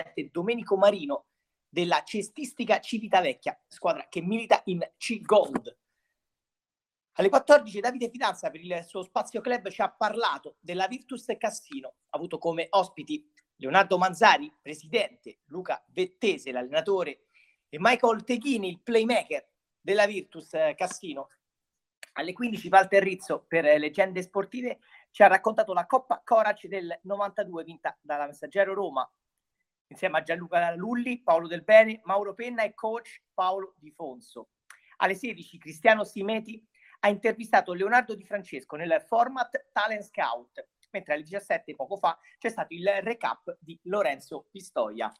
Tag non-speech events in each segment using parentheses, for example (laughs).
dirigente Domenico Marino della cestistica Civitavecchia, squadra che milita in C-Gold. Alle 14 Davide Fidanza per il suo spazio club ci ha parlato della Virtus Cassino, ha avuto come ospiti Leonardo Manzari, presidente, Luca Vettese, l'allenatore, e Michael Teghini, il playmaker della Virtus Cassino. Alle 15 Walter Rizzo per Leggende Sportive ci ha raccontato la Coppa Corac del 92 vinta dalla Messaggero Roma insieme a Gianluca Lulli, Paolo Del Bene, Mauro Penna e coach Paolo Di Fonso. Alle 16 Cristiano Simeti ha intervistato Leonardo Di Francesco nel format Talent Scout, mentre alle 17 poco fa c'è stato il recap di Lorenzo Pistoia.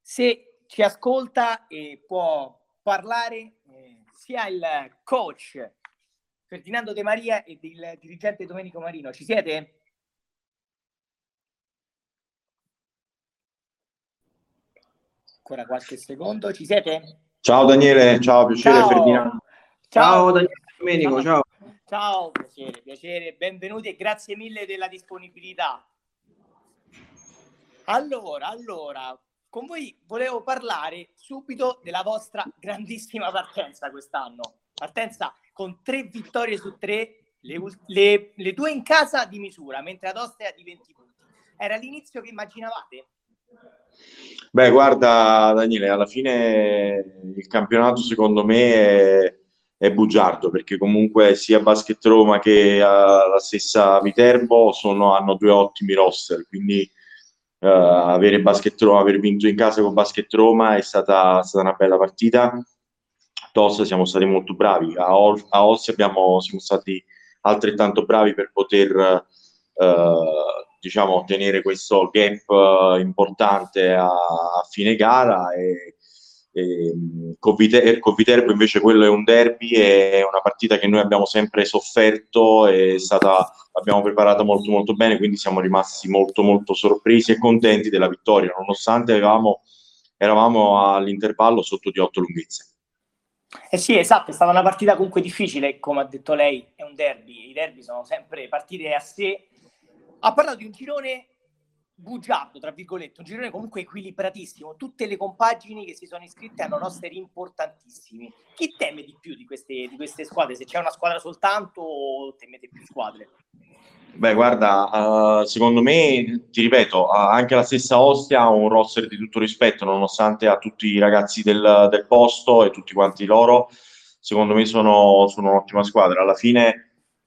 Se ci ascolta e può parlare eh, sia il coach Ferdinando De Maria e il dirigente Domenico Marino, ci siete? Ancora qualche secondo, ci siete? Ciao Daniele, ciao, piacere Ciao. Ferdinando. Ciao, Ciao Daniele Domenico, ciao. Ciao, piacere, piacere, benvenuti e grazie mille della disponibilità. Allora, allora, con voi volevo parlare subito della vostra grandissima partenza quest'anno. Partenza con tre vittorie su tre, le, le- le due in casa di misura, mentre ad Ostia di 20 punti. Era l'inizio che immaginavate? Beh, guarda Daniele, alla fine il campionato secondo me è, è bugiardo perché comunque sia Basket Roma che eh, la stessa Viterbo sono- hanno due ottimi roster, quindi eh, avere Basket Roma, aver vinto in casa con Basket Roma è stata, stata una bella partita. Tossa siamo stati molto bravi, a, Ol- a Ostia abbiamo, siamo stati altrettanto bravi per poter eh, diciamo, ottenere questo gap eh, importante a, a fine gara e, e, con, con Viterbo invece quello è un derby, è una partita che noi abbiamo sempre sofferto, è stata, l'abbiamo preparata molto molto bene, quindi siamo rimasti molto molto sorpresi e contenti della vittoria, nonostante avevamo, eravamo all'intervallo sotto di otto lunghezze. Eh sì, esatto, è stata una partita comunque difficile, come ha detto lei, è un derby, i derby sono sempre partite a sé. Ha parlato di un girone bugiardo, tra virgolette, un girone comunque equilibratissimo. Tutte le compagini che si sono iscritte hanno roster importantissimi. Chi teme di più di queste, di queste squadre? Se c'è una squadra soltanto o temete più squadre? Beh, guarda, eh, secondo me, ti ripeto, eh, anche la stessa Ostia ha un roster di tutto rispetto, nonostante a tutti i ragazzi del, del posto e tutti quanti loro, secondo me sono, sono un'ottima squadra. Alla fine,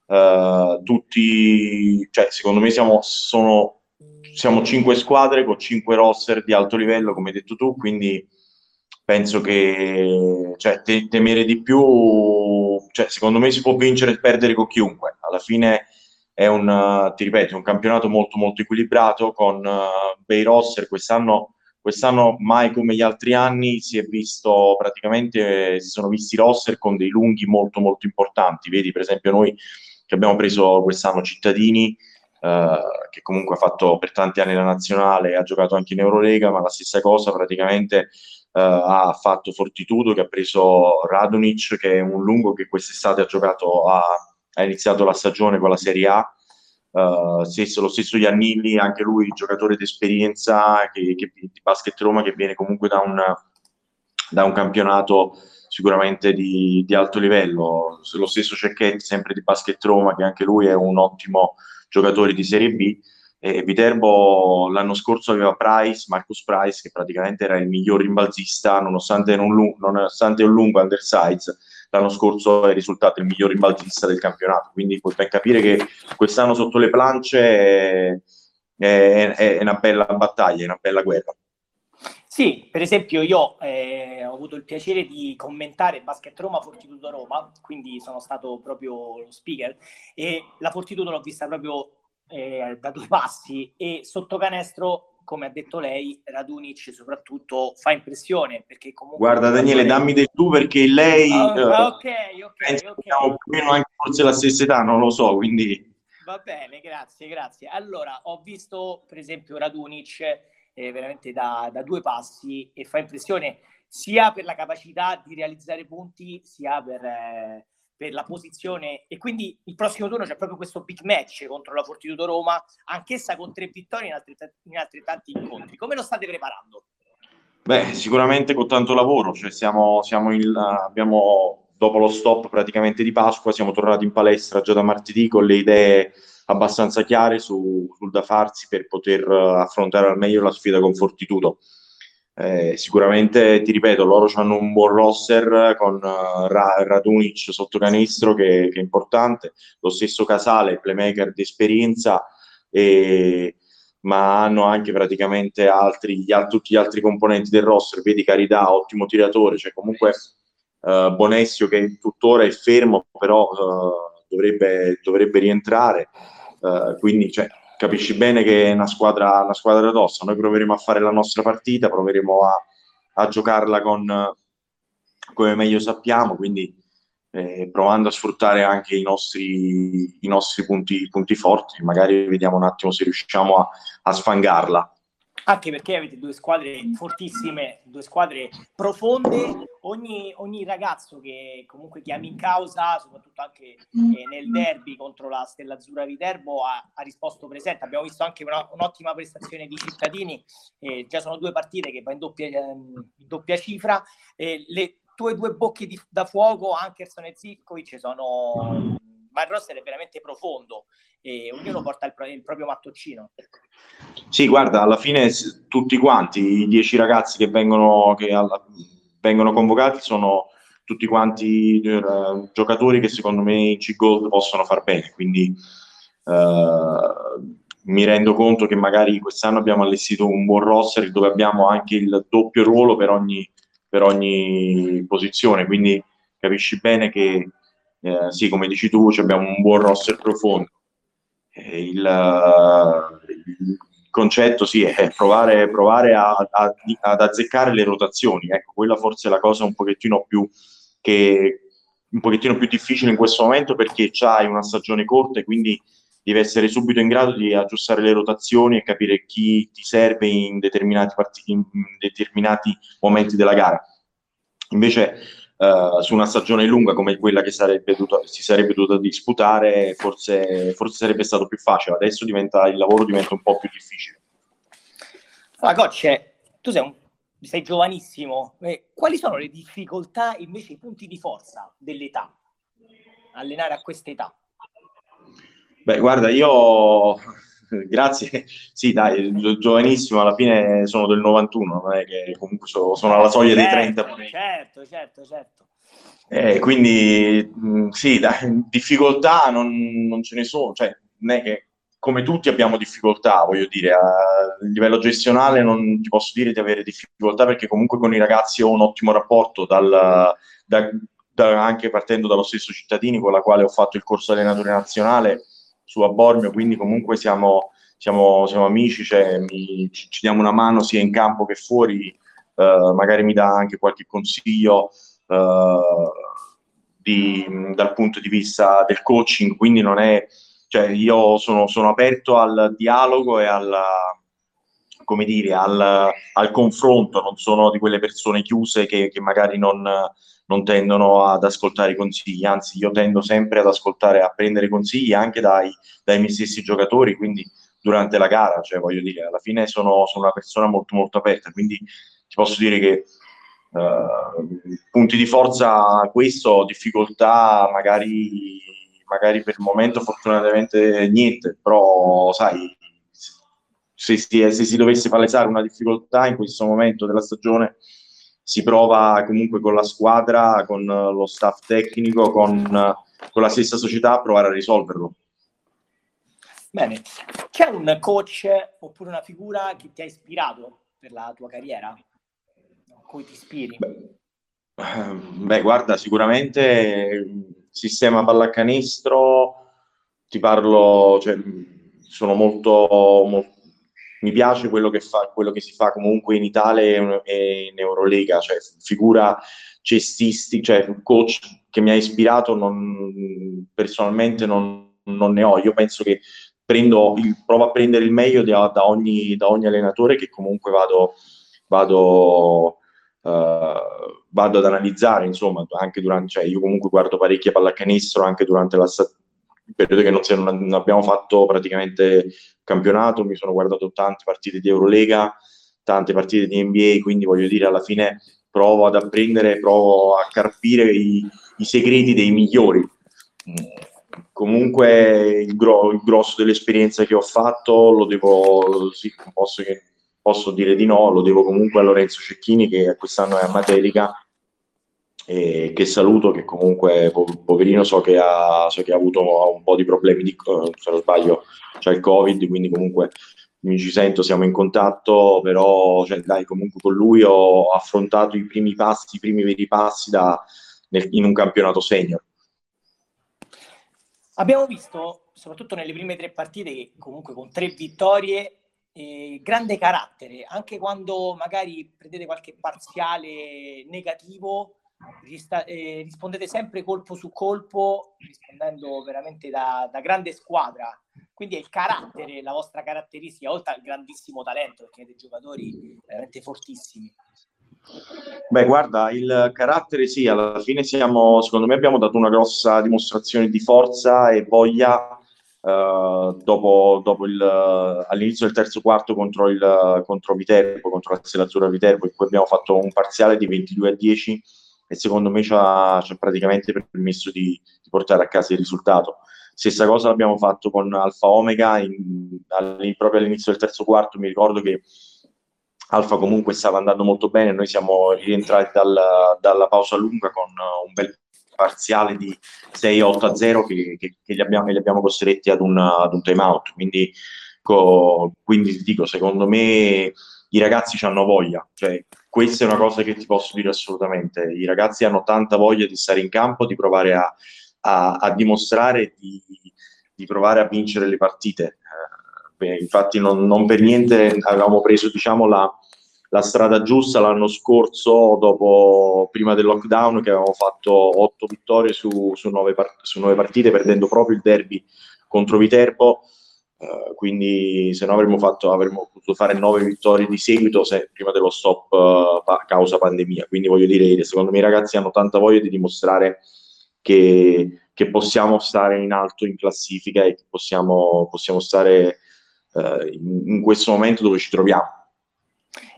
eh, tutti, cioè, secondo me siamo, sono, siamo cinque squadre con cinque roster di alto livello, come hai detto tu, quindi penso che cioè, te- temere di più, cioè, secondo me si può vincere e perdere con chiunque. Alla fine è un, ti ripeto, un campionato molto molto equilibrato con eh, bei roster. Quest'anno, quest'anno mai come gli altri anni si è visto praticamente, eh, si sono visti roster con dei lunghi molto molto importanti. Vedi per esempio noi che abbiamo preso quest'anno Cittadini, eh, che comunque ha fatto per tanti anni la nazionale, ha giocato anche in Eurolega, ma la stessa cosa praticamente eh, ha fatto Fortitudo che ha preso Radonic, che è un lungo che quest'estate ha giocato a ha iniziato la stagione con la Serie A, uh, stesso, lo stesso Iannilli, anche lui giocatore d'esperienza che, che, di Basket Roma che viene comunque da un, da un campionato sicuramente di, di, alto livello, lo stesso Cecchetti sempre di Basket Roma che anche lui è un ottimo giocatore di Serie B. E Viterbo l'anno scorso aveva Price, Marcus Price che praticamente era il miglior rimbalzista nonostante, un, nonostante un lungo undersize l'anno scorso è risultato il miglior rimbalzista del campionato, quindi puoi capire che quest'anno sotto le plance è, è, è una bella battaglia, è una bella guerra. Sì, per esempio io eh, ho avuto il piacere di commentare Basket Roma Fortitudo Roma, quindi sono stato proprio lo speaker e la Fortitudo l'ho vista proprio eh, da due passi e sotto canestro come ha detto lei, Radunic soprattutto fa impressione perché comunque... Guarda Daniele, dammi del tu perché lei... Oh, eh, ok, ok, penso ok. abbiamo più o meno anche forse la stessa età, non lo so, quindi... Va bene, grazie, grazie. Allora, ho visto per esempio Radunic eh, veramente da, da, due passi e fa impressione sia per la capacità di realizzare punti, sia per, eh, per la posizione e quindi il prossimo turno c'è proprio questo big match contro la Fortitudo Roma, anch'essa con tre vittorie in, in altrettanti incontri. Come lo state preparando? Beh, sicuramente con tanto lavoro, cioè siamo, siamo in, abbiamo, dopo lo stop praticamente di Pasqua, siamo tornati in palestra già da martedì con le idee abbastanza chiare su, sul da farsi per poter affrontare al meglio la sfida con Fortitudo. Eh, sicuramente, ti ripeto, loro hanno un buon roster con uh, Radunic sotto canestro che, che, è importante, lo stesso Casale, playmaker di esperienza, e, ma hanno anche praticamente altri, gli, tutti gli altri componenti del roster, vedi Carità, ottimo tiratore, cioè comunque uh, Bonessio che tuttora è fermo, però uh, dovrebbe, dovrebbe, rientrare, quindi cioè, capisci bene che è una squadra, una squadra tosta. Noi proveremo a fare la nostra partita, proveremo a, a giocarla con, come meglio sappiamo, quindi eh, provando a sfruttare anche i nostri, i nostri punti, punti, forti. Magari vediamo un attimo se riusciamo a, a sfangarla anche perché avete due squadre fortissime, due squadre profonde. Ogni, ogni ragazzo che comunque chiami in causa, soprattutto anche eh, nel derby contro la Stella Azzurra Viterbo, ha, ha risposto presente. Abbiamo visto anche una, un'ottima prestazione di cittadini, eh, già sono due partite che va in doppia, eh, in doppia cifra. le tue due bocche di, da fuoco, Ankerson e Zivkovic, sono ma il roster è veramente profondo e ognuno porta il, il proprio mattoncino. Sì, guarda, alla fine tutti quanti, i dieci ragazzi che vengono, che alla, vengono convocati sono tutti quanti eh, giocatori che secondo me in C-Gold possono far bene, quindi eh, mi rendo conto che magari quest'anno abbiamo allestito un buon roster dove abbiamo anche il doppio ruolo per ogni, per ogni posizione, quindi capisci bene che eh, sì, come dici tu, abbiamo un buon roster profondo. Eh, il, il, concetto sì, è provare, provare a, a, ad azzeccare le rotazioni. Ecco, quella forse è la cosa un pochettino più che un pochettino più difficile in questo momento perché c'hai una stagione corta e quindi devi essere subito in grado di aggiustare le rotazioni e capire chi ti serve in determinati, part- in determinati momenti della gara. Invece uh, su una stagione lunga come quella che sarebbe dovuto, si sarebbe dovuta disputare, forse, forse, sarebbe stato più facile. Adesso diventa, il lavoro diventa un po' più difficile. Allora, coach, tu sei, un, sei giovanissimo. Eh, quali sono le difficoltà, invece, i punti di forza dell'età? Allenare a questa età? Beh, guarda, io (laughs) grazie. Sì, dai, giovanissimo, alla fine sono del 91, non è che comunque sono, sono alla soglia certo, dei 30. Certo, certo, certo. Eh, quindi sì, dai, difficoltà non, non, ce ne sono, cioè non è che come tutti abbiamo difficoltà, voglio dire, a livello gestionale non ti posso dire di avere difficoltà perché comunque con i ragazzi ho un ottimo rapporto, dal, da, da, anche partendo dallo stesso cittadini con la quale ho fatto il corso allenatore nazionale su a Bormio, quindi comunque siamo, siamo, siamo amici, cioè, mi, ci, ci, diamo una mano sia in campo che fuori, uh, magari mi dà anche qualche consiglio uh, di, dal punto di vista del coaching, quindi non è, cioè io sono, sono aperto al dialogo e al, come dire, al, al, confronto, non sono di quelle persone chiuse che, che magari non, non tendono ad ascoltare i consigli, anzi io tendo sempre ad ascoltare, a prendere consigli anche dai, dai miei stessi giocatori, quindi durante la gara, cioè voglio dire, alla fine sono, sono una persona molto molto aperta, quindi ti posso dire che uh, punti di forza questo, difficoltà magari, magari per il momento fortunatamente niente, però sai, se si, se si dovesse palesare una difficoltà in questo momento della stagione si prova comunque con la squadra, con lo staff tecnico, con, con la stessa società a provare a risolverlo. Bene, c'è un coach oppure una figura che ti ha ispirato per la tua carriera? A cui ti ispiri? Beh, beh guarda, sicuramente il sistema pallacanestro, ti parlo, cioè, sono molto, molto mi piace quello che, fa, quello che si fa comunque in Italia e in Eurolega, cioè figura cestistica, cioè coach che mi ha ispirato, non, personalmente non, non, ne ho. Io penso che prendo il, provo a prendere il meglio da, da, ogni, da ogni, allenatore che comunque vado, vado uh, vado ad analizzare, insomma, anche durante, cioè io comunque guardo parecchie pallacanestro anche durante la, il periodo che non, non abbiamo fatto praticamente campionato, mi sono guardato tante partite di Eurolega, tante partite di NBA, quindi voglio dire, alla fine provo ad apprendere, provo a carpire i, i segreti dei migliori. Comunque il, gro- il, grosso dell'esperienza che ho fatto lo devo, sì, posso, posso dire di no, lo devo comunque a Lorenzo Cecchini che quest'anno è a Matelica e che saluto, che comunque poverino so che ha, so che ha avuto un po' di problemi, di, se non sbaglio c'è il Covid, quindi comunque mi ci sento, siamo in contatto, però cioè, dai, comunque con lui ho affrontato i primi passi, i primi veri passi da, nel, in un campionato senior. Abbiamo visto, soprattutto nelle prime tre partite, comunque con tre vittorie, eh, grande carattere, anche quando magari prendete qualche parziale negativo, rista- eh, rispondete sempre colpo su colpo, rispondendo veramente da, da, grande squadra. Quindi è il carattere, la vostra caratteristica, oltre al grandissimo talento, perché avete giocatori veramente fortissimi. Beh, guarda, il carattere sì, alla fine siamo, secondo me abbiamo dato una grossa dimostrazione di forza e voglia Uh, dopo, dopo il, all'inizio del terzo quarto contro, il, contro Viterbo, contro la Selazzurra Viterbo, in cui abbiamo fatto un parziale di 22 a 10 e secondo me ci ha, ci praticamente permesso di, di, portare a casa il risultato. Stessa cosa l'abbiamo fatto con Alfa Omega, in, all, proprio all'inizio del terzo quarto mi ricordo che Alfa comunque stava andando molto bene, noi siamo rientrati dal, dalla pausa lunga con un bel parziale di 6-8-0 che, che, che, li abbiamo, li abbiamo, costretti ad un, ad un time out. Quindi, co, quindi dico, secondo me i ragazzi hanno voglia, cioè questa è una cosa che ti posso dire assolutamente. I ragazzi hanno tanta voglia di stare in campo, di provare a, a, a dimostrare, di, di, provare a vincere le partite. Eh, infatti, non, non, per niente avevamo preso diciamo, la, la, strada giusta l'anno scorso, dopo, prima del lockdown, che avevamo fatto otto vittorie su, su, nove, su nove partite, perdendo proprio il derby contro Viterbo Uh, quindi se no avremmo, fatto, avremmo potuto fare nove vittorie di seguito se, prima dello stop uh, pa- causa pandemia. Quindi voglio dire, secondo me i ragazzi hanno tanta voglia di dimostrare che, che possiamo stare in alto in classifica e che possiamo, possiamo stare uh, in, in questo momento dove ci troviamo.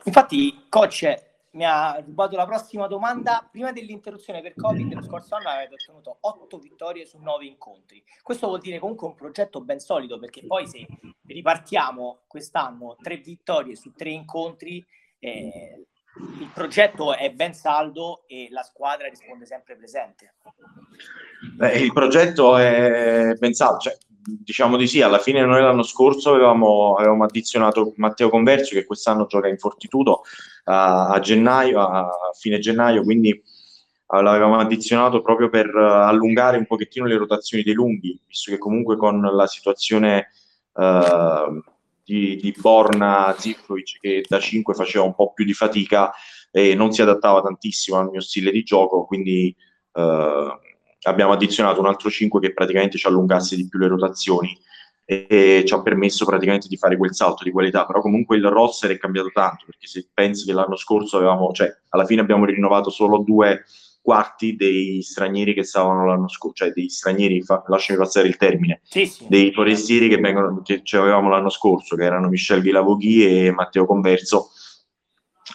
Infatti, coach, mi ha rubato la prossima domanda. Prima dell'interruzione per Covid, lo scorso anno avete ottenuto 8 vittorie su 9 incontri. Questo vuol dire comunque un progetto ben solido, perché poi se ripartiamo quest'anno 3 vittorie su 3 incontri, eh, il progetto è ben saldo e la squadra risponde sempre presente. Beh, il progetto è ben saldo, cioè, diciamo di sì, alla fine noi l'anno scorso avevamo, avevamo addizionato Matteo Convercio che quest'anno gioca in Fortitudo a, a gennaio, a fine gennaio, quindi uh, l'avevamo addizionato proprio per allungare un pochettino le rotazioni dei lunghi, visto che comunque con la situazione uh, di, di Borna Zivkovic che da 5 faceva un po' più di fatica e non si adattava tantissimo al mio stile di gioco, quindi abbiamo addizionato un altro 5 che praticamente ci allungasse di più le rotazioni e, e, ci ha permesso praticamente di fare quel salto di qualità, però comunque il roster è cambiato tanto, perché se pensi che l'anno scorso avevamo, cioè alla fine abbiamo rinnovato solo due quarti dei stranieri che stavano l'anno scorso, cioè dei stranieri, fa, lasciami passare il termine, sì, sì. dei forestieri che, vengono, che avevamo l'anno scorso, che erano Michel Vilavoghi e Matteo Converso,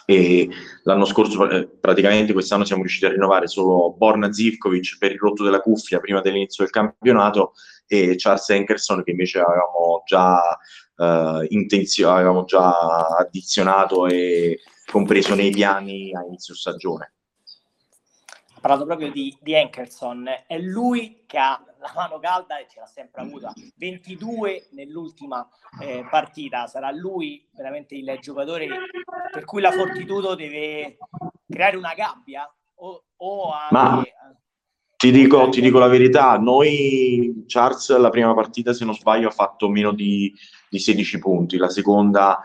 e l'anno scorso eh, praticamente quest'anno siamo riusciti a rinnovare solo Borna Zivkovic per il rotto della cuffia prima dell'inizio del campionato e Charles Enkerson che invece avevamo già, uh, intenzio- avevamo già addizionato e compreso nei piani a inizio stagione. Ha parlato proprio di, di Enkerson, è lui che ha la mano calda e ce l'ha sempre avuta. 22 nell'ultima eh, partita, sarà lui veramente il giocatore per cui la Fortitudo deve creare una gabbia o, o anche... Ma ti dico, ti dico, la verità, noi Charles la prima partita se non sbaglio ha fatto meno di, di 16 punti, la seconda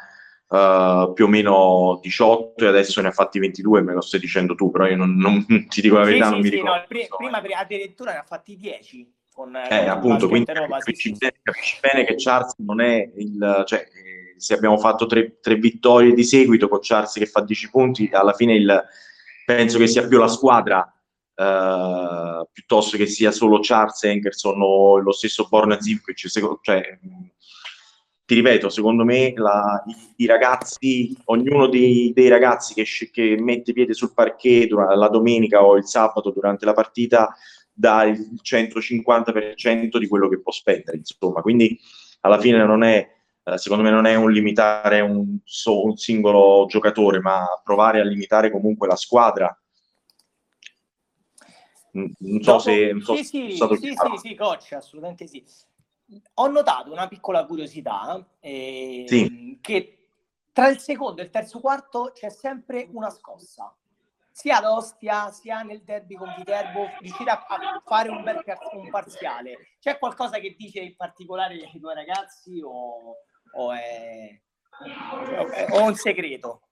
uh, più o meno 18 e adesso ne ha fatti 22, me lo stai dicendo tu, però io non, non (laughs) ti dico la verità, sì, non sì, mi ricordo. No, prima, prima addirittura ne ha fatti 10 con, eh, appunto, quindi capisci, bene, capisci, bene, che Charles non è il... Cioè, eh, se abbiamo fatto tre, tre, vittorie di seguito con Charles che fa 10 punti, alla fine il, penso che sia più la squadra Uh, piuttosto che sia solo Charles Henkerson o lo stesso Borna Zivkovic, cioè, ti ripeto, secondo me la, i, i, ragazzi, ognuno dei, dei ragazzi che, che, mette piede sul parquet durante, la domenica o il sabato durante la partita dà il 150% di quello che può spendere, insomma, quindi alla fine non è, eh, secondo me non è un limitare un, so, un singolo giocatore, ma provare a limitare comunque la squadra. Non so Dopo, se... Non so sì, sì, sì, sì, sì, coach, assolutamente sì. Ho notato una piccola curiosità, eh, sì. che tra il secondo e il terzo quarto c'è sempre una scossa. Sia ad Ostia, sia nel derby con Viterbo, riuscire a, a fare un bel un parziale. C'è qualcosa che dice in particolare ai due ragazzi o, o è, o è un segreto?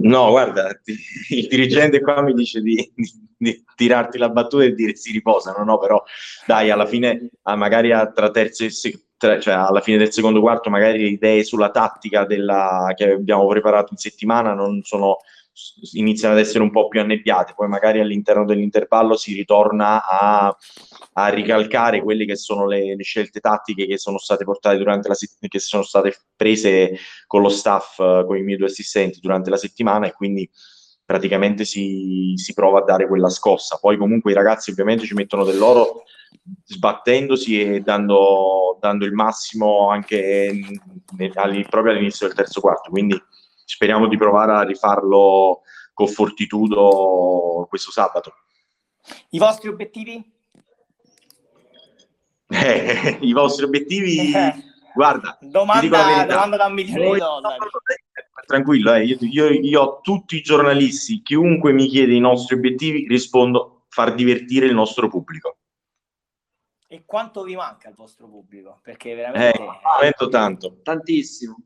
No, guarda, il dirigente qua mi dice di, di, di, tirarti la battuta e dire si riposano, no, però dai, alla fine, magari tra terzo e tra, cioè alla fine del secondo quarto, magari le idee sulla tattica della, che abbiamo preparato in settimana non sono iniziano ad essere un po' più annebbiate, poi magari all'interno dell'intervallo si ritorna a, a ricalcare quelle che sono le, le, scelte tattiche che sono state portate durante la settimana, che sono state prese con lo staff, con i miei due assistenti durante la settimana e quindi praticamente si, si prova a dare quella scossa. Poi comunque i ragazzi ovviamente ci mettono del loro sbattendosi e dando, dando il massimo anche nel, proprio all'inizio del terzo quarto, quindi speriamo di provare a rifarlo con fortitudo questo sabato. I vostri obiettivi? Eh, (laughs) I vostri obiettivi, eh. (laughs) guarda, domanda, domanda da un milione di dollari. Tranquillo, eh, io, io, io ho tutti i giornalisti, chiunque mi chiede i nostri obiettivi, rispondo far divertire il nostro pubblico. E quanto vi manca il vostro pubblico? Perché veramente... Eh, tanto. Tantissimo.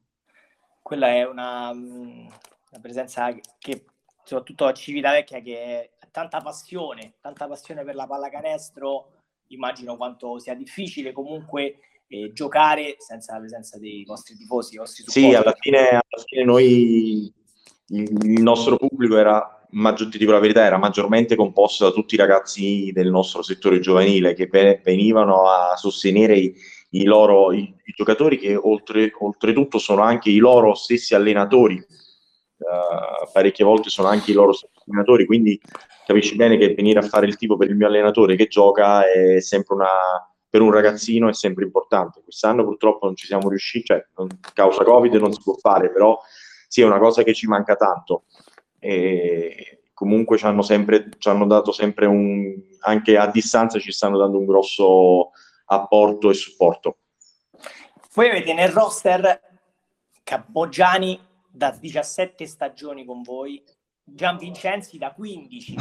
Quella è una, una presenza che, soprattutto a Civitavecchia, che ha tanta passione, tanta passione per la pallacanestro, immagino quanto sia difficile comunque eh, giocare senza la presenza dei vostri tifosi, vostri Sì, alla fine, alla fine noi, il nostro pubblico era, maggior, ti dico la verità, era maggiormente composto da tutti i ragazzi del nostro settore giovanile che venivano a sostenere i, i loro i, i giocatori che oltre, oltretutto sono anche i loro stessi allenatori. Uh, parecchie volte sono anche i loro stessi allenatori, quindi capisci bene che venire a fare il tipo per il mio allenatore che gioca è sempre una, per un ragazzino è sempre importante. Quest'anno purtroppo non ci siamo riusciti, cioè non, causa Covid non si può fare, però sì, è una cosa che ci manca tanto. E comunque ci hanno, sempre, ci hanno dato sempre un, anche a distanza ci stanno dando un grosso apporto e supporto. Voi avete nel roster Capoggiani da 17 stagioni con voi, Gian Vincenzi da 15,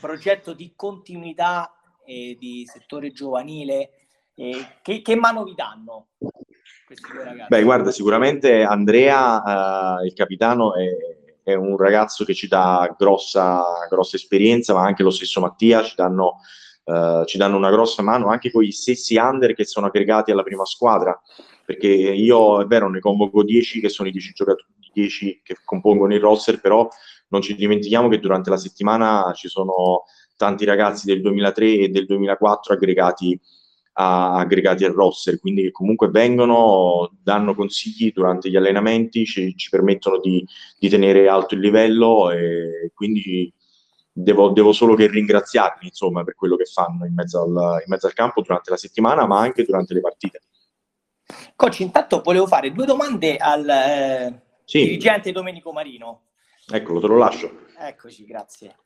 progetto di continuità e di settore giovanile. Eh, che, che, mano vi danno questi due ragazzi? Beh, guarda, sicuramente Andrea, eh, il capitano, è, è, un ragazzo che ci dà grossa, grossa esperienza, ma anche lo stesso Mattia ci danno, eh, ci danno una grossa mano anche con gli stessi under che sono aggregati alla prima squadra. Perché io, è vero, ne convoco 10 che sono i 10 giocatori 10 che compongono il roster, però non ci dimentichiamo che durante la settimana ci sono tanti ragazzi del 2003 e del 2004 aggregati, a, aggregati al roster, quindi comunque vengono, danno consigli durante gli allenamenti, ci, ci permettono di, di, tenere alto il livello e quindi devo, devo, solo che ringraziarli insomma, per quello che fanno in mezzo, al, in mezzo al campo durante la settimana, ma anche durante le partite. Coach, intanto volevo fare due domande al eh, sì. dirigente Domenico Marino. Eccolo, te lo lascio. Eccoci, grazie.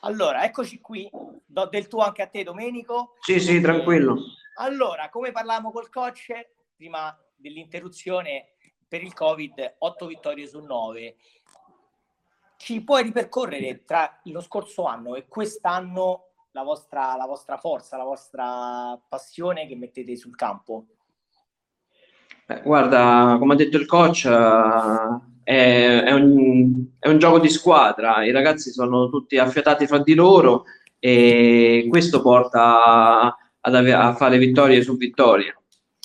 Allora, eccoci qui. Do del tuo anche a te, Domenico. Sì, sì, tranquillo. Allora, come parlavamo col coach prima dell'interruzione per il Covid, 8 vittorie su 9. Ci puoi ripercorrere tra lo scorso anno e quest'anno la vostra, la vostra forza, la vostra passione che mettete sul campo? Beh, guarda, come ha detto il coach, è, è, un, è, un, gioco di squadra, i ragazzi sono tutti affiatati fra di loro e questo porta ave- a fare vittorie su vittorie.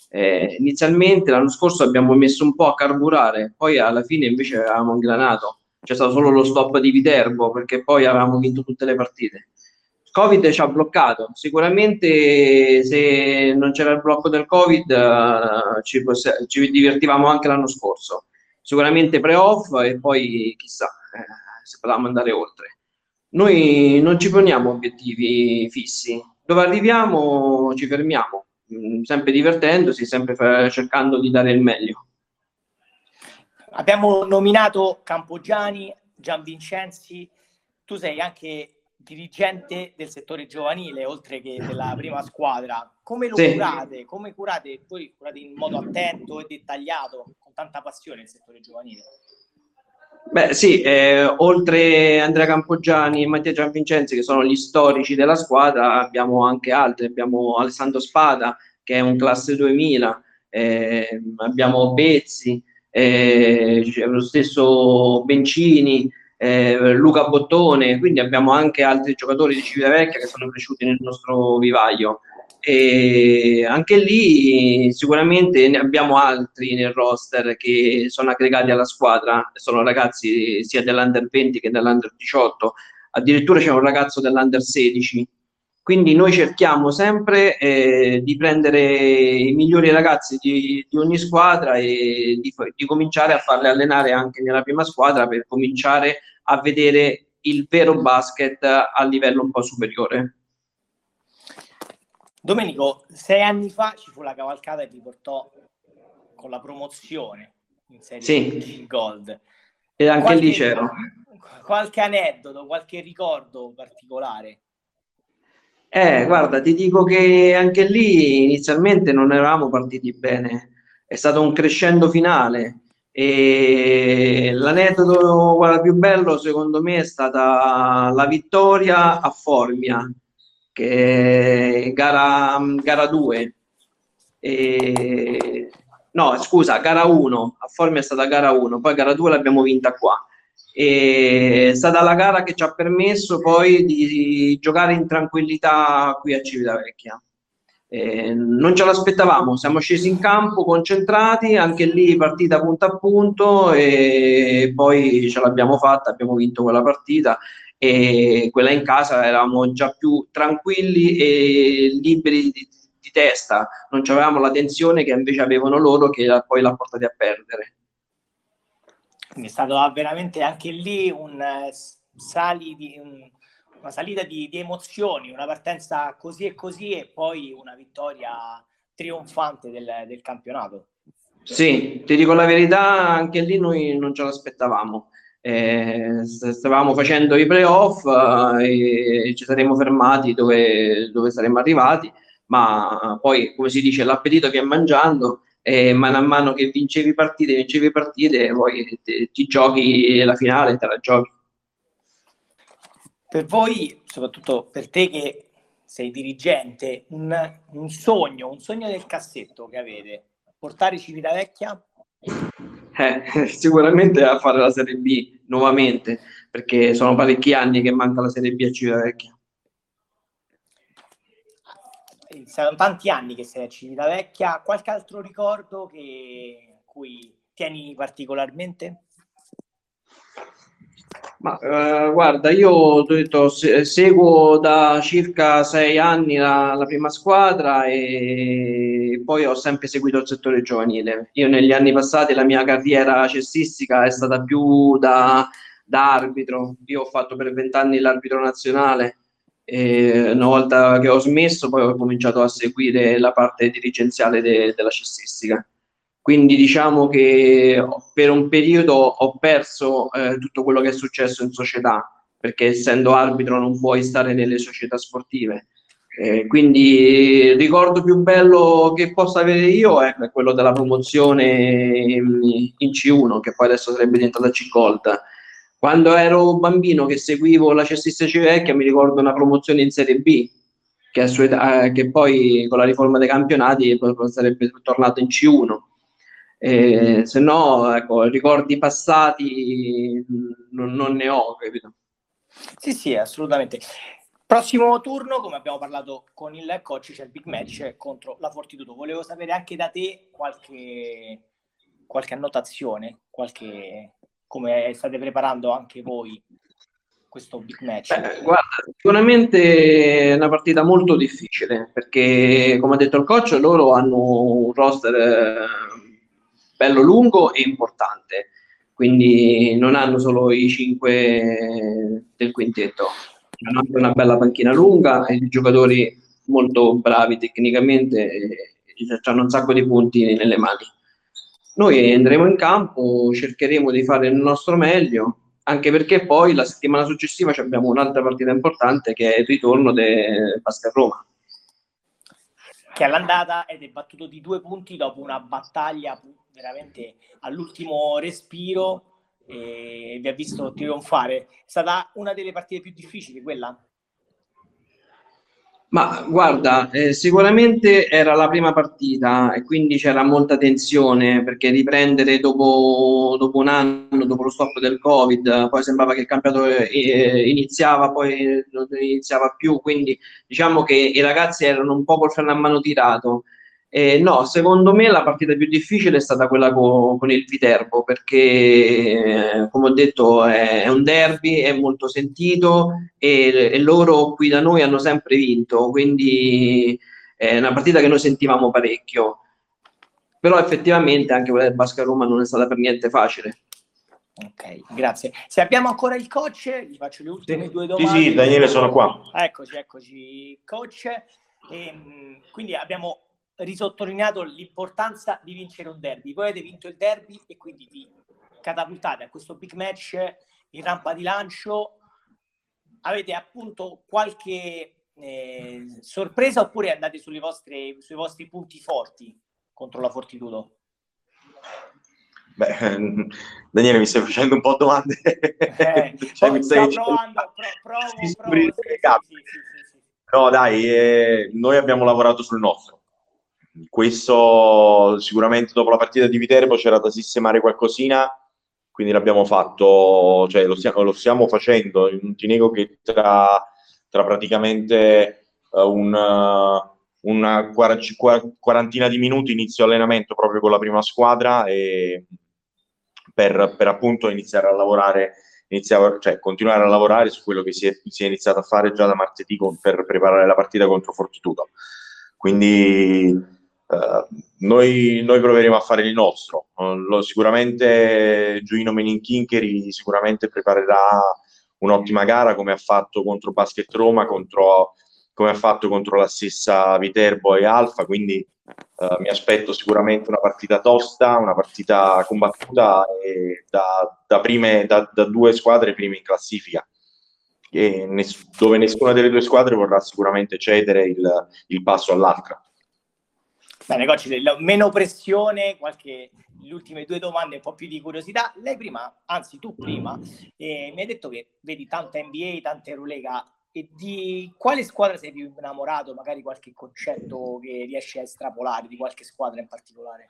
Eh, inizialmente l'anno scorso abbiamo messo un po' a carburare, poi alla fine invece avevamo ingranato c'è stato solo lo stop di Viterbo perché poi avevamo vinto tutte le partite. Covid ci ha bloccato. Sicuramente se non c'era il blocco del Covid uh, ci, ci, divertivamo anche l'anno scorso. Sicuramente pre-off e poi chissà eh, se potevamo andare oltre. Noi non ci poniamo obiettivi fissi. Dove arriviamo ci fermiamo, mm, sempre divertendosi, sempre cercando di dare il meglio. Abbiamo nominato Campogiani, Gian Vincenzi, tu sei anche dirigente del settore giovanile, oltre che della prima squadra. Come lo sì. curate? Come curate? Voi curate in modo attento e dettagliato, con tanta passione il settore giovanile? Beh sì, eh, oltre Andrea Campoggiani e Mattia Gianvincenzi che sono gli storici della squadra, abbiamo anche altri, abbiamo Alessandro Spada che è un classe 2000, eh, abbiamo Bezzi, eh, lo stesso Bencini, eh, Luca Bottone, quindi abbiamo anche altri giocatori di Civitavecchia che sono cresciuti nel nostro vivaio. E anche lì sicuramente ne abbiamo altri nel roster che sono aggregati alla squadra, sono ragazzi sia dell'Under 20 che dell'Under 18, addirittura c'è un ragazzo dell'Under 16 quindi noi cerchiamo sempre eh, di prendere i migliori ragazzi di, di ogni squadra e di, di, cominciare a farli allenare anche nella prima squadra per cominciare a vedere il vero basket a livello un po' superiore. Domenico, sei anni fa ci fu la cavalcata e vi portò con la promozione in Serie sì. Gold. E anche qualche, lì c'era. Qualche aneddoto, qualche ricordo particolare? Eh, guarda, ti dico che anche lì inizialmente non eravamo partiti bene, è stato un crescendo finale e l'aneddoto guarda, più bello secondo me è stata la vittoria a Formia, che è gara, gara 2. E... No, scusa, gara 1, a Formia è stata gara 1, poi gara 2 l'abbiamo vinta qua è stata la gara che ci ha permesso poi di giocare in tranquillità qui a Civitavecchia. Eh, non ce l'aspettavamo, siamo scesi in campo concentrati, anche lì partita punto a punto e poi ce l'abbiamo fatta, abbiamo vinto quella partita e quella in casa eravamo già più tranquilli e liberi di, di testa, non avevamo la tensione che invece avevano loro che poi l'ha portati a perdere. Quindi è stato veramente anche lì un eh, sali di, un, una salita di, di, emozioni, una partenza così e così e poi una vittoria trionfante del, del campionato. Sì, ti dico la verità, anche lì noi non ce l'aspettavamo. Eh, stavamo facendo i playoff eh, e ci saremmo fermati dove, dove saremmo arrivati, ma poi, come si dice, l'appetito viene mangiando e mano a mano che vincevi partite, vincevi partite, poi ti, giochi la finale, te la giochi. Per voi, soprattutto per te che sei dirigente, un, un sogno, un sogno del cassetto che avete, portare Civitavecchia? Eh, (laughs) sicuramente a fare la Serie B nuovamente, perché sono parecchi anni che manca la Serie B a Civitavecchia saranno tanti anni che sei a Civitavecchia, qualche altro ricordo che cui tieni particolarmente? Ma, eh, guarda, io ho detto, se, seguo da circa sei anni la, la, prima squadra e poi ho sempre seguito il settore giovanile. Io negli anni passati la mia carriera cestistica è stata più da, da arbitro. Io ho fatto per vent'anni l'arbitro nazionale e una volta che ho smesso, poi ho cominciato a seguire la parte dirigenziale de- della cestistica. Quindi diciamo che per un periodo ho perso eh, tutto quello che è successo in società, perché essendo arbitro non puoi stare nelle società sportive. Eh, quindi il ricordo più bello che posso avere io è quello della promozione in, in C1, che poi adesso sarebbe diventata C-Gold quando ero bambino che seguivo la cestista Civecchia mi ricordo una promozione in Serie B che, età, eh, che poi con la riforma dei campionati sarebbe tornato in C1. Eh, se no, ecco, ricordi passati non, non ne ho, capito? Sì, sì, assolutamente. Prossimo turno, come abbiamo parlato con il coach, c'è il big match contro la Fortitudo. Volevo sapere anche da te qualche, qualche annotazione, qualche come state preparando anche voi questo big match? Beh, guarda, sicuramente è una partita molto difficile perché, come ha detto il coach, loro hanno un roster eh, bello lungo e importante, quindi non hanno solo i cinque del quintetto, hanno anche una bella panchina lunga e giocatori molto bravi tecnicamente hanno un sacco di punti nelle mani. Noi andremo in campo, cercheremo di fare il nostro meglio, anche perché poi la settimana successiva abbiamo un'altra partita importante che è il ritorno del Pascal Roma. Che all'andata è battuto di due punti dopo una battaglia veramente all'ultimo respiro e vi ha visto trionfare. È stata una delle partite più difficili quella? Ma guarda, eh, sicuramente era la prima partita e quindi c'era molta tensione perché riprendere dopo, dopo, un anno, dopo lo stop del Covid, poi sembrava che il campionato eh, iniziava, poi non iniziava più, quindi diciamo che i ragazzi erano un po' col freno a mano tirato eh, no, secondo me la partita più difficile è stata quella con, con il Viterbo perché, eh, come ho detto, è, è, un derby, è molto sentito e, e, loro qui da noi hanno sempre vinto, quindi è una partita che noi sentivamo parecchio. Però effettivamente anche quella del Basca Roma non è stata per niente facile. Ok, grazie. Se abbiamo ancora il coach, gli faccio le ultime sì. due domande. Sì, sì, Daniele, sono qua. Eccoci, eccoci, coach. E, ehm, quindi abbiamo risottolineato l'importanza di vincere un derby. Voi avete vinto il derby e quindi vi catapultate a questo big match in rampa di lancio. Avete appunto qualche eh, sorpresa oppure andate vostre, sui vostri punti forti contro la Fortitudo? Beh, (laughs) Daniele, mi stai facendo un po' domande. Eh, (laughs) cioè, mi stai provando, pro, provo, (laughs) provo, sì, sì, sì, no, dai, eh, noi abbiamo lavorato sul nostro questo sicuramente dopo la partita di Viterbo c'era da sistemare qualcosina, quindi l'abbiamo fatto, cioè lo stiamo, lo stiamo facendo. Non ti nego che tra, tra praticamente uh, un, uh, una quarantina di minuti inizio allenamento proprio con la prima squadra e per, per appunto iniziare a lavorare, iniziare, cioè continuare a lavorare su quello che si è, si è iniziato a fare già da martedì con, per preparare la partita contro Fortitudo. Quindi Uh, noi, noi, proveremo a fare il nostro. Uh, lo, sicuramente Giuino Meninkincheri sicuramente preparerà un'ottima gara come ha fatto contro Basket Roma, contro, come ha fatto contro la stessa Viterbo e Alfa, quindi uh, mi aspetto sicuramente una partita tosta, una partita combattuta da, da, prime, da, da due squadre prime in classifica. Ness- dove nessuna delle due squadre vorrà sicuramente cedere il, il passo all'altra. Bene, Gocci, meno pressione, qualche, le ultime due domande, un po' più di curiosità. Lei prima, anzi tu prima, eh, mi hai detto che vedi tanta NBA, tanta Eurolega, e di quale squadra sei più innamorato? Magari qualche concetto che riesci a estrapolare di qualche squadra in particolare?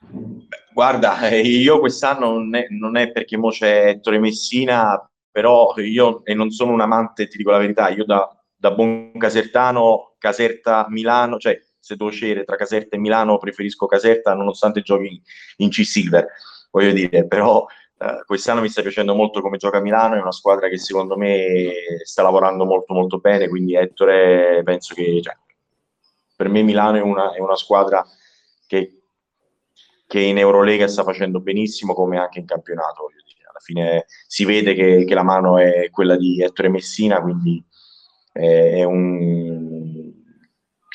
Guarda, eh, io quest'anno non è, non è perché mo c'è Ettore Messina, però io e non sono un amante, ti dico la verità, io da, da buon casertano, Caserta, Milano, cioè se devo scegliere tra Caserta e Milano preferisco Caserta nonostante giochi in C-Silver, voglio dire, però eh, quest'anno mi sta piacendo molto come gioca Milano, è una squadra che secondo me sta lavorando molto molto bene, quindi Ettore penso che cioè, per me Milano è una, è una squadra che, che, in Eurolega sta facendo benissimo come anche in campionato, voglio dire. alla fine si vede che, che la mano è quella di Ettore Messina, quindi è un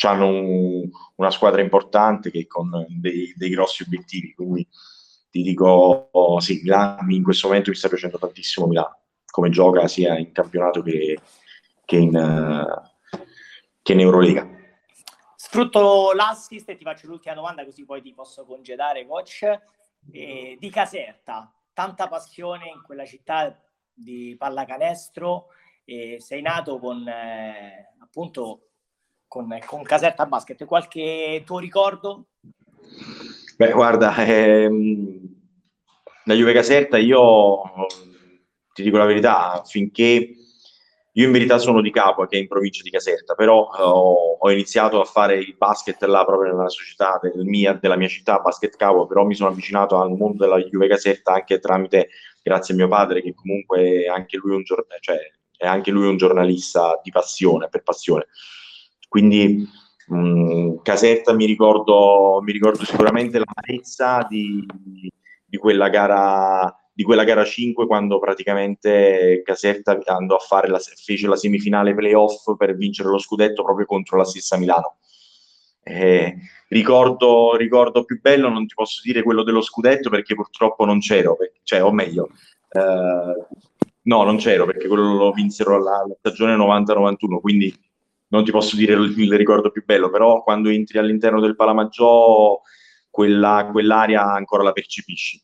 hanno un, una squadra importante che con dei, dei, grossi obiettivi, quindi ti dico oh, sì, Milano in questo momento mi sta piacendo tantissimo Milano, come gioca sia in campionato che, che, in, uh, che in Eurolega. Sfrutto l'assist e ti faccio l'ultima domanda così poi ti posso congedare, coach. Eh, di Caserta, tanta passione in quella città di pallacanestro, eh, sei nato con eh, appunto con, con Caserta Basket. Qualche tuo ricordo? Beh, guarda, ehm, la Juve Caserta io ti dico la verità, finché io in verità sono di Capua, che è in provincia di Caserta, però eh, ho, ho, iniziato a fare il basket là proprio nella società del mia, della mia città, Basket Capua, però mi sono avvicinato al mondo della Juve Caserta anche tramite grazie a mio padre che comunque è anche lui un, giorn- cioè, è anche lui un giornalista di passione, per passione. Quindi mh, mm, Caserta mi ricordo, mi ricordo sicuramente l'amarezza di, di quella gara di quella gara 5 quando praticamente Caserta andò a fare la, fece la semifinale playoff per vincere lo scudetto proprio contro la stessa Milano. Eh, ricordo, ricordo più bello, non ti posso dire quello dello scudetto perché purtroppo non c'ero, cioè, o meglio, eh, no, non c'ero perché quello lo vinsero la, la stagione 90-91, quindi non ti posso dire il, il, ricordo più bello, però quando entri all'interno del Palamaggiò quella, quell'area ancora la percepisci.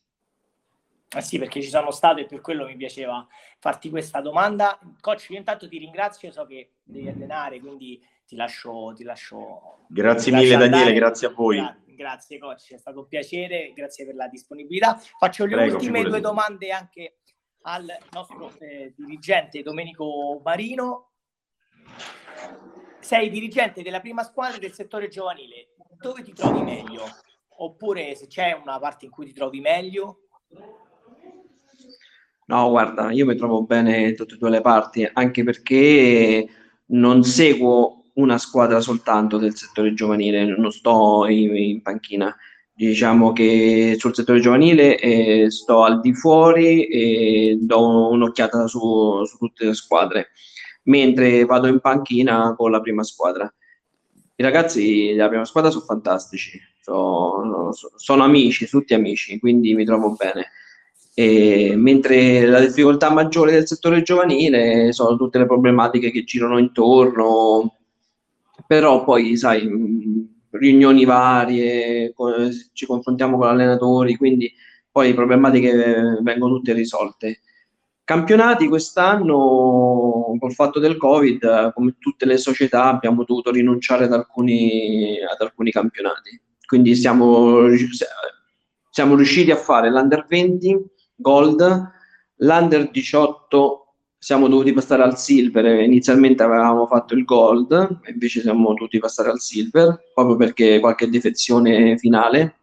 Eh sì, perché ci sono stato e per quello mi piaceva farti questa domanda. Coach, io intanto ti ringrazio, so che devi allenare, quindi ti lascio. Ti lascio grazie ti mille lascio Daniele, grazie a voi. Gra- grazie coach, è stato un piacere, grazie per la disponibilità. Faccio le Prego, ultime due domande anche al nostro eh, dirigente Domenico Marino. Sei dirigente della prima squadra del settore giovanile, dove ti trovi meglio? Oppure se c'è una parte in cui ti trovi meglio? No, guarda, io mi trovo bene in tutte e due le parti, anche perché non seguo una squadra soltanto del settore giovanile, non sto in, in panchina. Diciamo che sul settore giovanile eh, sto al di fuori e do un'occhiata su, su tutte le squadre, mentre vado in panchina con la prima squadra. I ragazzi della prima squadra sono fantastici, sono, sono amici, tutti amici, quindi mi trovo bene. E, mentre la difficoltà maggiore del settore giovanile sono tutte le problematiche che girano intorno, però poi sai, riunioni varie, ci confrontiamo con allenatori, quindi poi le problematiche vengono tutte risolte. Campionati quest'anno, col fatto del Covid, come tutte le società, abbiamo dovuto rinunciare ad alcuni, ad alcuni campionati. Quindi siamo, siamo riusciti a fare l'Under 20 gold, l'under 18 siamo dovuti passare al silver, inizialmente avevamo fatto il gold, invece siamo dovuti passare al silver, proprio perché qualche defezione finale,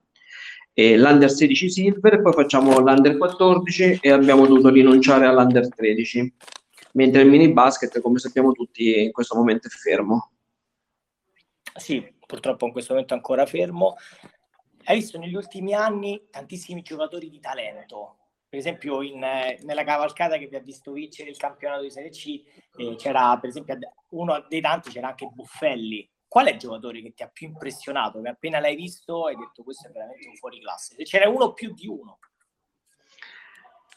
e l'under 16 silver, poi facciamo l'under 14 e abbiamo dovuto rinunciare all'under 13, mentre il mini basket, come sappiamo tutti, in questo momento è fermo. Sì, purtroppo in questo momento è ancora fermo. Hai visto negli ultimi anni tantissimi giocatori di talento, per esempio in, nella cavalcata che vi ha visto vincere il campionato di Serie C eh, c'era per esempio uno dei tanti c'era anche Buffelli qual è il giocatore che ti ha più impressionato che appena l'hai visto hai detto questo è veramente un fuori classe se c'era uno più di uno.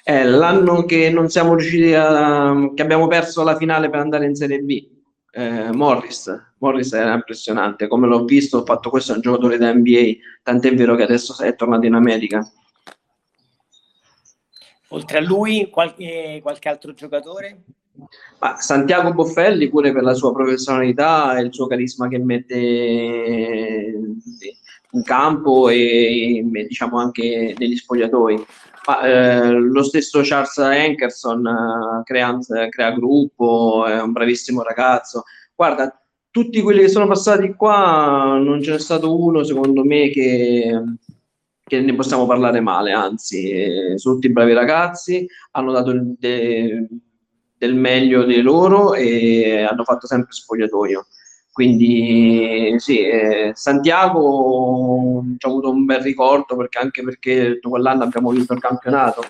È l'anno che non siamo riusciti a che abbiamo perso la finale per andare in Serie B eh, Morris. Morris era impressionante. Come l'ho visto ho fatto questo è un giocatore da NBA tant'è vero che adesso è tornato in America. Oltre a lui, qualche, qualche altro giocatore? Ma Santiago Boffelli pure per la sua professionalità e il suo carisma che mette in campo e diciamo anche negli spogliatoi. Ma, eh, lo stesso Charles Hankerson eh, crea, crea, gruppo, è un bravissimo ragazzo. Guarda, tutti quelli che sono passati qua non ce n'è stato uno secondo me che che ne possiamo parlare male, anzi, eh, sono tutti bravi ragazzi, hanno dato de, del meglio di loro e hanno fatto sempre spogliatoio. Quindi sì, eh, Santiago ci ha avuto un bel ricordo perché anche perché quell'anno abbiamo vinto il campionato.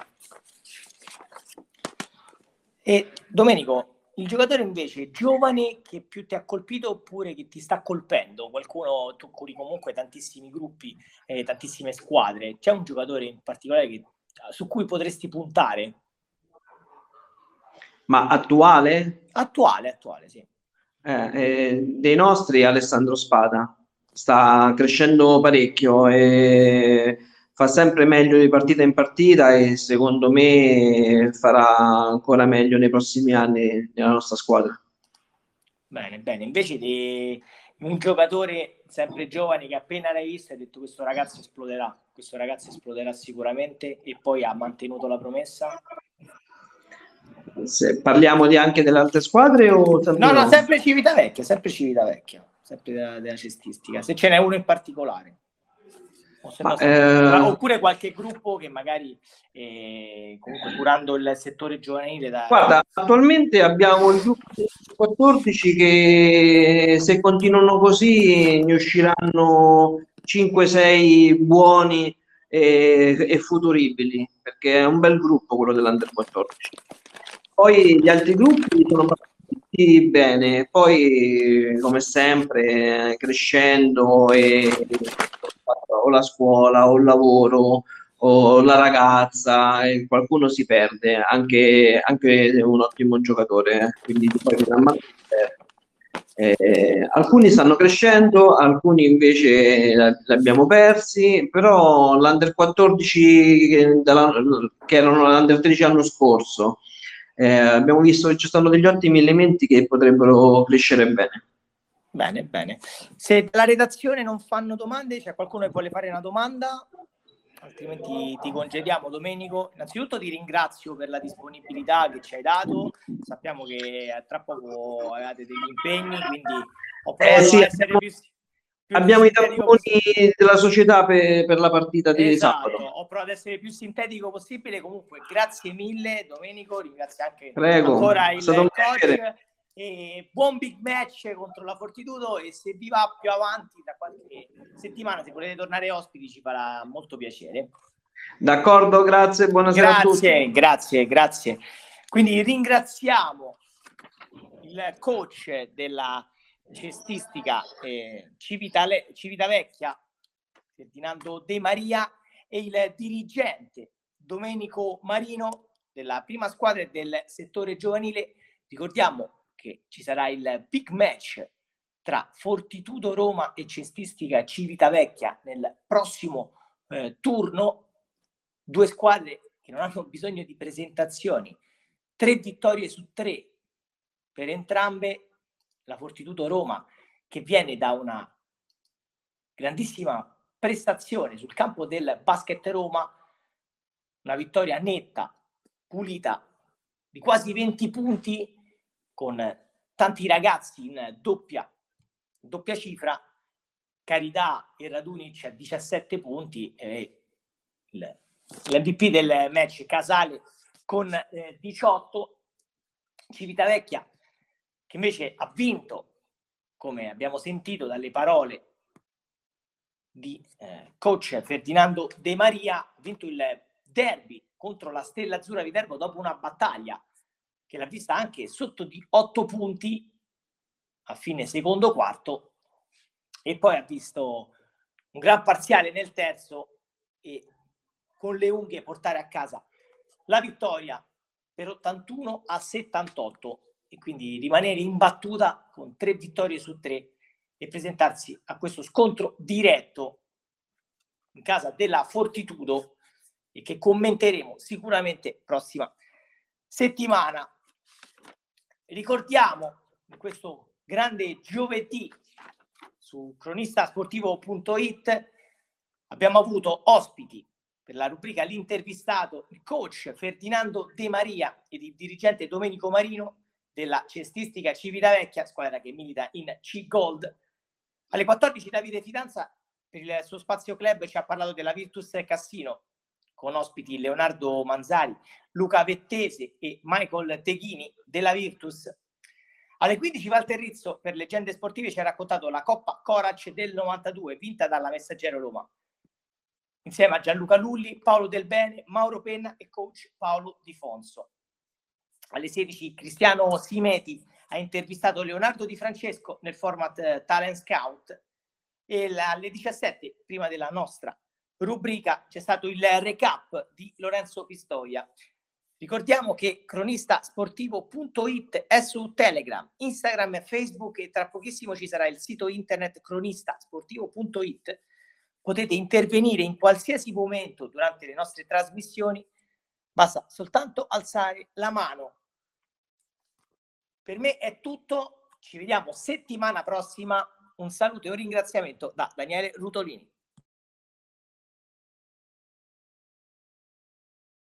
E Domenico, il giocatore invece giovane che più ti ha colpito oppure che ti sta colpendo? Qualcuno, tu curi comunque tantissimi gruppi, eh, tantissime squadre. C'è un giocatore in particolare che, su cui potresti puntare? Ma attuale? Attuale, attuale, sì. Eh, eh, dei nostri Alessandro Spada sta crescendo parecchio e fa sempre meglio di partita in partita e secondo me farà ancora meglio nei prossimi anni nella nostra squadra. Bene, bene. Invece di un giocatore sempre giovane che appena l'hai visto hai detto questo ragazzo esploderà, questo ragazzo esploderà sicuramente e poi ha mantenuto la promessa? Se parliamo di anche delle altre squadre o no, no, sempre Civitavecchia, sempre Civitavecchia, sempre della, della cestistica, se ce n'è uno in particolare Ma, eh... Oppure qualche gruppo che magari eh, comunque curando il settore giovanile. Da... Guarda, attualmente abbiamo il gruppo 14 che se continuano così ne usciranno 5-6 buoni e, e futuribili, perché è un bel gruppo quello dell'Under 14. Poi gli altri gruppi sono partiti bene, poi come sempre crescendo e o la scuola o il lavoro o la ragazza qualcuno si perde, anche, anche un ottimo giocatore, quindi poi eh, alcuni stanno crescendo, alcuni invece li abbiamo persi, però l'Under 14 che, che erano l'Under 13 l'anno scorso, eh, abbiamo visto che ci sono degli ottimi elementi che potrebbero crescere bene. Bene, bene. Se la redazione non fanno domande, c'è qualcuno che vuole fare una domanda? Altrimenti ti congediamo, Domenico. Innanzitutto ti ringrazio per la disponibilità che ci hai dato. Sappiamo che tra poco avete degli impegni, quindi ho provato eh sì, a essere più, più Abbiamo i tamponi della società per, per, la partita di esatto. sabato. Ho provato ad essere più sintetico possibile. Comunque, grazie mille, Domenico. Ringrazio anche Prego, ancora il coach. E buon big match contro la Fortitudo e se vi va più avanti da qualche settimana se volete tornare ospiti ci farà molto piacere d'accordo grazie buonasera grazie, a tutti grazie grazie quindi ringraziamo il coach della cestistica eh, Civitale, Civitavecchia Ferdinando De Maria e il dirigente Domenico Marino della prima squadra del settore giovanile ricordiamo che ci sarà il big match tra Fortitudo Roma e Cestistica Civitavecchia nel prossimo eh, turno. Due squadre che non hanno bisogno di presentazioni, tre vittorie su tre per entrambe. La Fortitudo Roma che viene da una grandissima prestazione sul campo del basket Roma, una vittoria netta, pulita, di quasi 20 punti con tanti ragazzi in doppia, doppia cifra, Carità e Radunic a 17 punti e il, l'MVP del match Casale con eh, 18, Civitavecchia che invece ha vinto, come abbiamo sentito dalle parole di eh, coach Ferdinando De Maria, ha vinto il derby contro la Stella Azzurra Viterbo dopo una battaglia che l'ha vista anche sotto di 8 punti a fine secondo quarto e poi ha visto un gran parziale nel terzo e con le unghie portare a casa la vittoria per 81 a 78 e quindi rimanere imbattuta con tre vittorie su tre e presentarsi a questo scontro diretto in casa della Fortitudo e che commenteremo sicuramente prossima settimana. Ricordiamo in questo grande giovedì su cronistasportivo.it abbiamo avuto ospiti per la rubrica L'intervistato, il coach Ferdinando De Maria ed il dirigente Domenico Marino della cestistica Civitavecchia, squadra che milita in C-Gold. Alle 14 Davide Fidanza per il suo spazio club ci ha parlato della Virtus Cassino con ospiti Leonardo Manzari, Luca Vettese e Michael Teghini della Virtus. Alle 15 Walter Rizzo per Leggende Sportive ci ha raccontato la Coppa Corac del 92 vinta dalla Messaggero Roma insieme a Gianluca Lulli, Paolo Del Bene, Mauro Penna e coach Paolo Di Fonso. Alle 16 Cristiano Simeti ha intervistato Leonardo Di Francesco nel format eh, Talent Scout e alle 17 prima della nostra rubrica c'è stato il recap di Lorenzo Pistoia. Ricordiamo che cronistasportivo.it è su Telegram, Instagram e Facebook e tra pochissimo ci sarà il sito internet cronistasportivo.it. Potete intervenire in qualsiasi momento durante le nostre trasmissioni, basta soltanto alzare la mano. Per me è tutto, ci vediamo settimana prossima. Un saluto e un ringraziamento da Daniele Rutolini.